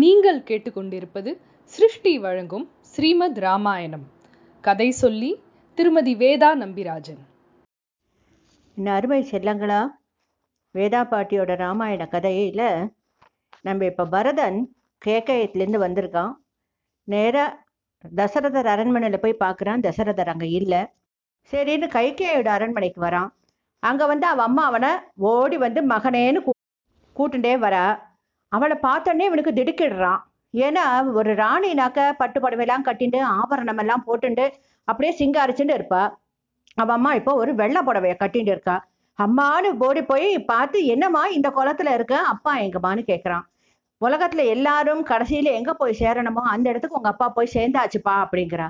நீங்கள் கேட்டுக்கொண்டிருப்பது சிருஷ்டி வழங்கும் ஸ்ரீமத் ராமாயணம். கதை சொல்லி திருமதி வேதா நம்பிராஜன். இந்த அருமை செல்லங்களா? வேதா பாட்டியோட ராமாயண கதையில் நம்ம இப்போ பரதன் கேக்கயத்துலேருந்து வந்திருக்கான். நேராக தசரதர் அரண்மனையில் போய் பார்க்குறான் தசரதர் அங்கே இல்லை. சரின்னு கைகேயோட அரண்மனைக்கு வரான். அங்கே வந்து அவன் அம்மா அவனை ஓடி வந்து மகனேன்னு கூ கூட்டுண்டே வரா. அவளை பார்த்தோன்னே இவனுக்கு திடுக்கிடுறான். ஏன்னா ஒரு ராணினாக்க பட்டு புடவையெல்லாம் கட்டிண்டு ஆபரணம் எல்லாம் போட்டுண்டு அப்படியே சிங்காரிச்சுட்டு இருப்பா. அவ அம்மா இப்போ ஒரு வெள்ளை புடவைய கட்டிட்டு இருக்கா. அம்மான்னு ஓடி போய் பார்த்து என்னம்மா இந்த குளத்துல இருக்க அப்பா எங்கம்மான்னு கேட்குறான் உலகத்துல எல்லாரும் கடைசியில எங்க போய் சேரணுமோ அந்த இடத்துக்கு உங்க அப்பா போய் சேர்ந்தாச்சுப்பா அப்படிங்கிறா.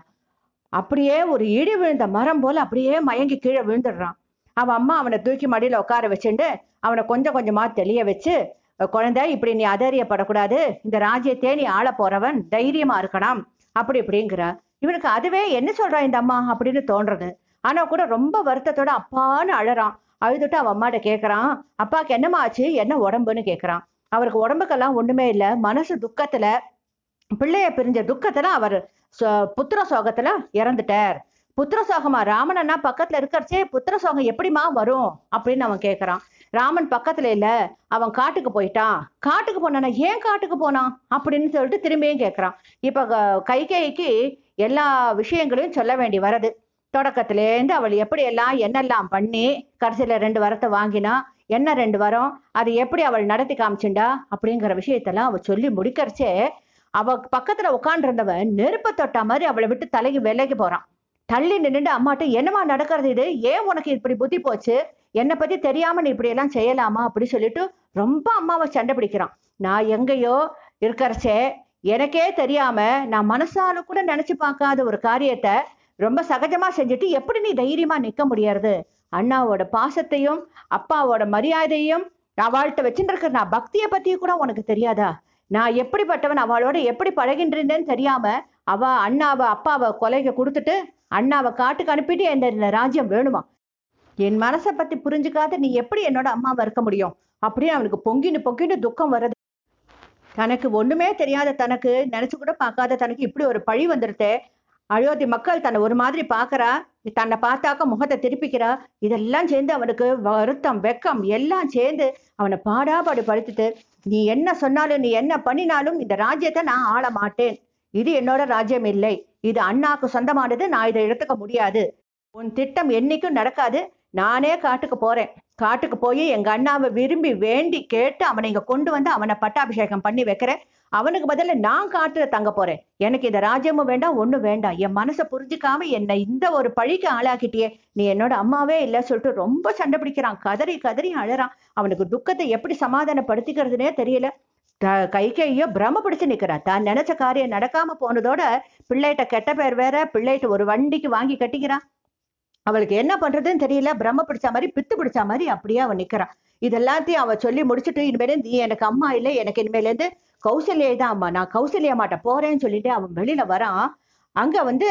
அப்படியே ஒரு இடி விழுந்த மரம் போல அப்படியே மயங்கி கீழே விழுந்துடுறான். அவன் அம்மா அவனை தூக்கி மடியில உட்கார வச்சுட்டு அவனை கொஞ்சம் கொஞ்சமா தெளிய வச்சு குழந்தை இப்படி நீ அதேரியப்படக்கூடாது. இந்த ராஜ்யத்தே நீ ஆள போறவன் தைரியமா இருக்கணும். அப்படி இப்படிங்கிற இவனுக்கு அதுவே என்ன சொல்றான் இந்த அம்மா அப்படின்னு தோன்றது. ஆனா கூட ரொம்ப வருத்தத்தோட அப்பான்னு அழறான். அழுதுட்டு அவன் அம்மாட்ட கேட்கறான் அப்பாக்கு என்னம்மா ஆச்சு? என்ன உடம்புன்னு கேட்கறான் அவருக்கு உடம்புக்கெல்லாம் ஒண்ணுமே இல்லை. மனசு துக்கத்துல பிள்ளைய பிரிஞ்ச துக்கத்துல அவர் புத்திர சோகத்துல இறந்துட்டார். புத்திர சோகமா? ராமணன்னா பக்கத்துல இருக்கிறச்சே புத்திர சோகம் எப்படிம்மா வரும்? அப்படின்னு அவன் கேட்கறான் ராமன் பக்கத்துல இல்ல அவன் காட்டுக்கு போயிட்டான். காட்டுக்கு போனானா ஏன் காட்டுக்கு போனான்? அப்படின்னு சொல்லிட்டு திரும்பியும் கேட்கறான் இப்ப க- கைகேயிக்கு எல்லா விஷயங்களையும் சொல்ல வேண்டி வருது தொடக்கத்திலேருந்து அவள் எப்படி எல்லாம் என்னெல்லாம் பண்ணி கடைசியில ரெண்டு வரத்தை வாங்கினா என்ன ரெண்டு வரம் அது எப்படி அவள் நடத்தி காமிச்சுண்டா அப்படிங்கிற விஷயத்தெல்லாம் அவ சொல்லி முடிக்கிறச்சே அவ பக்கத்துல உட்காண்டிருந்தவன் நெருப்ப தொட்டா மாதிரி அவளை விட்டு தலைக்கு வெள்ளைக்கு போறான். தள்ளி நின்னுட்டு அம்மாட்ட என்னமா நடக்கிறது இது? ஏன் உனக்கு இப்படி புத்தி போச்சு? என்னை பத்தி தெரியாம நீ இப்படி எல்லாம் செய்யலாமா அப்படி சொல்லிட்டு ரொம்ப அம்மாவை சண்டை பிடிக்கிறான். நான் எங்கேயோ இருக்கிறச்சே எனக்கே தெரியாம நான் மனசால கூட நினைச்சு பார்க்காத ஒரு காரியத்தை ரொம்ப சகஜமா செஞ்சுட்டு எப்படி நீ தைரியமா நிக்க முடியறது? அண்ணாவோட பாசத்தையும் அப்பாவோட மரியாதையும் அவள்கிட்ட வச்சுட்டு இருக்கிற நான் பக்தியை பத்தி கூட உனக்கு தெரியாதா? நான் எப்படிப்பட்டவன்? அவளோட எப்படி பழகின்றேன்னு தெரியாம அவ அண்ணாவை அப்பாவை கொலைக்கு கொடுத்துட்டு அண்ணாவை காட்டுக்கு அனுப்பிட்டு எந்த ராஜ்யம் வேணுமா? என் மனசை பத்தி புரிஞ்சுக்காத நீ எப்படி என்னோட அம்மாவை இருக்க முடியும்? அப்படியே அவனுக்கு பொங்கின்னு பொங்கின்னு துக்கம் வருது தனக்கு ஒண்ணுமே தெரியாத தனக்கு நினைச்சு கூட பார்க்காத தனக்கு இப்படி ஒரு பழி வந்துருத்தே. அயோத்தி மக்கள் தன்னை ஒரு மாதிரி பார்க்கறா. தன்னை பார்த்தாக்க முகத்தை திருப்பிக்கிறா. இதெல்லாம் சேர்ந்து அவனுக்கு வருத்தம் வெக்கம் எல்லாம் சேர்ந்து அவனை பாடாபாடு படுத்துட்டு நீ என்ன சொன்னாலும் நீ என்ன பண்ணினாலும் இந்த ராஜ்யத்தை நான் ஆள மாட்டேன். இது என்னோட ராஜ்யம் இல்லை. இது அண்ணாக்கு சொந்தமானது. நான் இதை எடுத்துக்க முடியாது. உன் திட்டம் என்னைக்கும் நடக்காது. நானே காட்டுக்கு போறேன். காட்டுக்கு போய் எங்க அண்ணாவை விரும்பி வேண்டி கேட்டு அவனை இங்க கொண்டு வந்து அவனை பட்டாபிஷேகம் பண்ணி வைக்கிறேன். அவனுக்கு பதில நான் காட்டுல தங்க போறேன். எனக்கு இந்த ராஜ்யமும் வேண்டாம் ஒண்ணும் வேண்டாம். என் மனசை புரிஞ்சுக்காம என்னை இந்த ஒரு பழிக்கு ஆளாக்கிட்டியே. நீ என்னோட அம்மாவே இல்ல சொல்லிட்டு ரொம்ப சண்டை பிடிக்கிறான். கதறி கதறி அழறான். அவனுக்கு துக்கத்தை எப்படி சமாதானப்படுத்திக்கிறதுனே தெரியல. த- கைகையோ பிரம பிடிச்சு நிக்கிறான். தான் நினைச்ச காரியம் நடக்காம போனதோட பிள்ளைகிட்ட கெட்ட பேர் வேற பிள்ளைகிட்ட ஒரு வண்டிக்கு வாங்கி கட்டிக்கிறான். அவளுக்கு என்ன பண்றதுன்னு தெரியல. பிரம்ம பிடிச்ச மாதிரி பித்து பிடிச்ச மாதிரி அப்படியே அவன் நிக்கிறான் இதெல்லாத்தையும் அவ சொல்லி முடிச்சுட்டு இனிமேல நீ எனக்கு அம்மா இல்லை. எனக்கு இனிமேல இருந்து கௌசல்யா தான் அம்மா. நான் கௌசல்யா மாட்ட போறேன்னு சொல்லிட்டு அவன் வெளியில வரான். அங்க வந்து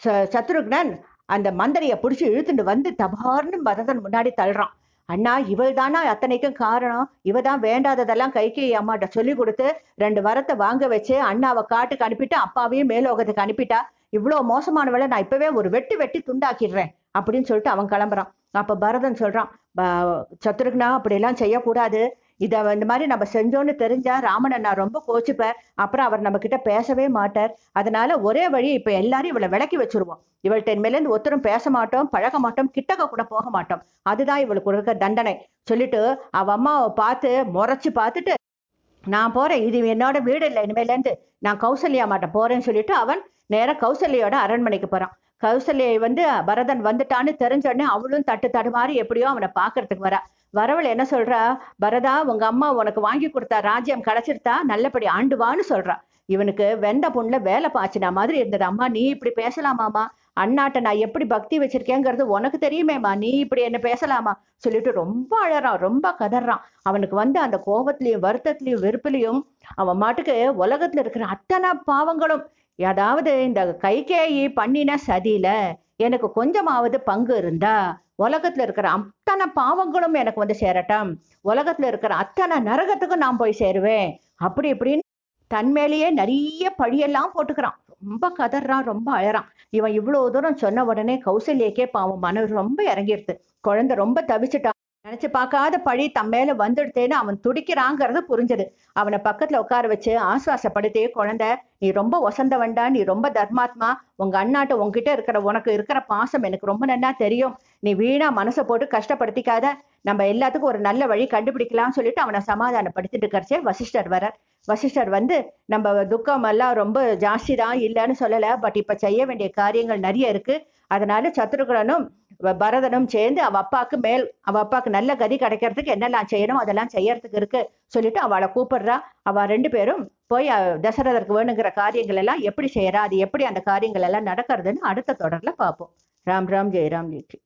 ச- சத்ருக்னன் அந்த மந்தரைய பிடிச்சி இழுத்துட்டு வந்து தபார்னு மதத்தன் முன்னாடி தள்ளுறான். அண்ணா இவள் தானா அத்தனைக்கும் காரணம்? இவ தான் வேண்டாததெல்லாம் கைக்கு அம்மாட்ட சொல்லி கொடுத்து ரெண்டு வரத்தை வாங்க வச்சு அண்ணாவை காட்டுக்கு அனுப்பிட்டு அப்பாவையும் மேலோகத்துக்கு அனுப்பிட்டா. இவ்வளவு மோசமானவளை நான் இப்பவே ஒரு வெட்டு வெட்டி துண்டாக்கிடுறேன். அப்படின்னு சொல்லிட்டு அவன் கிளம்புறான். அப்ப பரதன் சொல்றான் "ப- சத்ருக்னா அப்படியெல்லாம் செய்யக்கூடாது. இத இந்த மாதிரி நம்ம செஞ்சோன்னு தெரிஞ்சா ராமனை நான் ரொம்ப கோச்சுப்பேன் அப்புறம் அவர் நம்ம கிட்ட பேசவே மாட்டார். அதனால ஒரே வழி இப்ப எல்லாரும் இவளை விளக்கி வச்சிருவோம். இவள்கிட்ட இனிமேலேருந்து ஒருத்தரும் பேச மாட்டோம் பழக மாட்டோம் கிட்டக்க கூட போக மாட்டோம். அதுதான் இவளுக்கு இருக்க தண்டனை. சொல்லிட்டு அவ அம்மாவை பார்த்து முறைச்சு பார்த்துட்டு நான் போறேன். இது என்னோட வீடு இல்லை. இனிமேலேருந்து நான் கௌசல்யா மாட்டேன் போறேன்னு சொல்லிட்டு அவன் நேரா கௌசல்யோட அரண்மனைக்கு போறான். கௌசல்யை வந்து பரதன் வந்துட்டான்னு தெரிஞ்ச உடனே அவளும் தட்டு தடுமாறி எப்படியோ அவனை பார்க்கறதுக்கு வரா. வரவள் என்ன சொல்றா? பரதா உங்க அம்மா உனக்கு வாங்கி கொடுத்தா ராஜ்யம் கிடைச்சிருத்தா நல்லபடி ஆண்டுவான்னு சொல்றா. இவனுக்கு வெந்த புண்ணுல வேலை பாய்ச்சினா மாதிரி இருந்தது. அம்மா நீ இப்படி பேசலாமாமா அண்ணாட்ட நான் எப்படி பக்தி வச்சிருக்கேங்கிறது உனக்கு தெரியுமேம்மா. நீ இப்படி என்ன பேசலாமா? சொல்லிட்டு ரொம்ப அழறான் ரொம்ப கதறான். அவனுக்கு வந்து அந்த கோபத்திலையும் வருத்தத்திலையும் வெறுப்புலையும் அவன் மாட்டுக்கு உலகத்துல இருக்கிற அத்தனை பாவங்களும் ஏதாவது இந்த கைகேயி பண்ணின சதியில எனக்கு கொஞ்சமாவது பங்கு இருந்தா உலகத்துல இருக்கிற அத்தனை பாவங்களும் எனக்கு வந்து சேரட்டும். உலகத்துல இருக்கிற அத்தனை நரகத்துக்கும் நான் போய் சேருவேன். அப்படி இப்படின்னு தன்மேலேயே நிறைய பழியெல்லாம் போட்டுக்கிறான். ரொம்ப கதறான் ரொம்ப அழறான். இவன் இவ்வளவு தூரம் சொன்ன உடனே கௌசல்யக்கே பாவம் மன ரொம்ப இறங்கிடுது குழந்தை ரொம்ப தவிச்சுட்டான் நினைச்சு பார்க்காத பழி தம் மேல வந்துடுத்தேன்னு அவன் துடிக்கிறாங்கிறது புரிஞ்சது. அவனை பக்கத்துல உட்கார வச்சு ஆசுவாசப்படுத்தி குழந்தை நீ ரொம்ப ஒசந்தவன்டா நீ ரொம்ப தர்மாத்மா. உங்க அண்ணாட்ட உங்ககிட்ட இருக்கிற உனக்கு இருக்கிற பாசம் எனக்கு ரொம்ப நல்லா தெரியும். நீ வீணா மனசை போட்டு கஷ்டப்படுத்திக்காத. நம்ம எல்லாத்துக்கும் ஒரு நல்ல வழி கண்டுபிடிக்கலாம்னு சொல்லிட்டு அவனை சமாதானப்படுத்திட்டு இருக்கிறச்சே வசிஷ்டர் வர வசிஷ்டர் வந்து நம்ம துக்கம் எல்லாம் ரொம்ப ஜாஸ்தி தான் இல்லைன்னு சொல்லலை. பட் இப்ப செய்ய வேண்டிய காரியங்கள் நிறைய இருக்கு. அதனால சத்ருகுலனும் பரதனும் சேர்ந்து அவ அப்பாவுக்கு மேல் அவ அப்பாவுக்கு நல்ல கதி கிடைக்கிறதுக்கு என்னெல்லாம் செய்யணும் அதெல்லாம் செய்யறதுக்கு இருக்கு சொல்லிட்டு அவளை கூப்பிடுறா. அவ ரெண்டு பேரும் போய் தசரதற்கு வேணுங்கிற காரியங்கள் எல்லாம் எப்படி செய்யறா அது எப்படி அந்த காரியங்கள் எல்லாம் நடக்கிறதுன்னு அடுத்த தொடர்ல பார்ப்போம். ராம் ராம் ஜெய் ராம் ஜெய்க்கு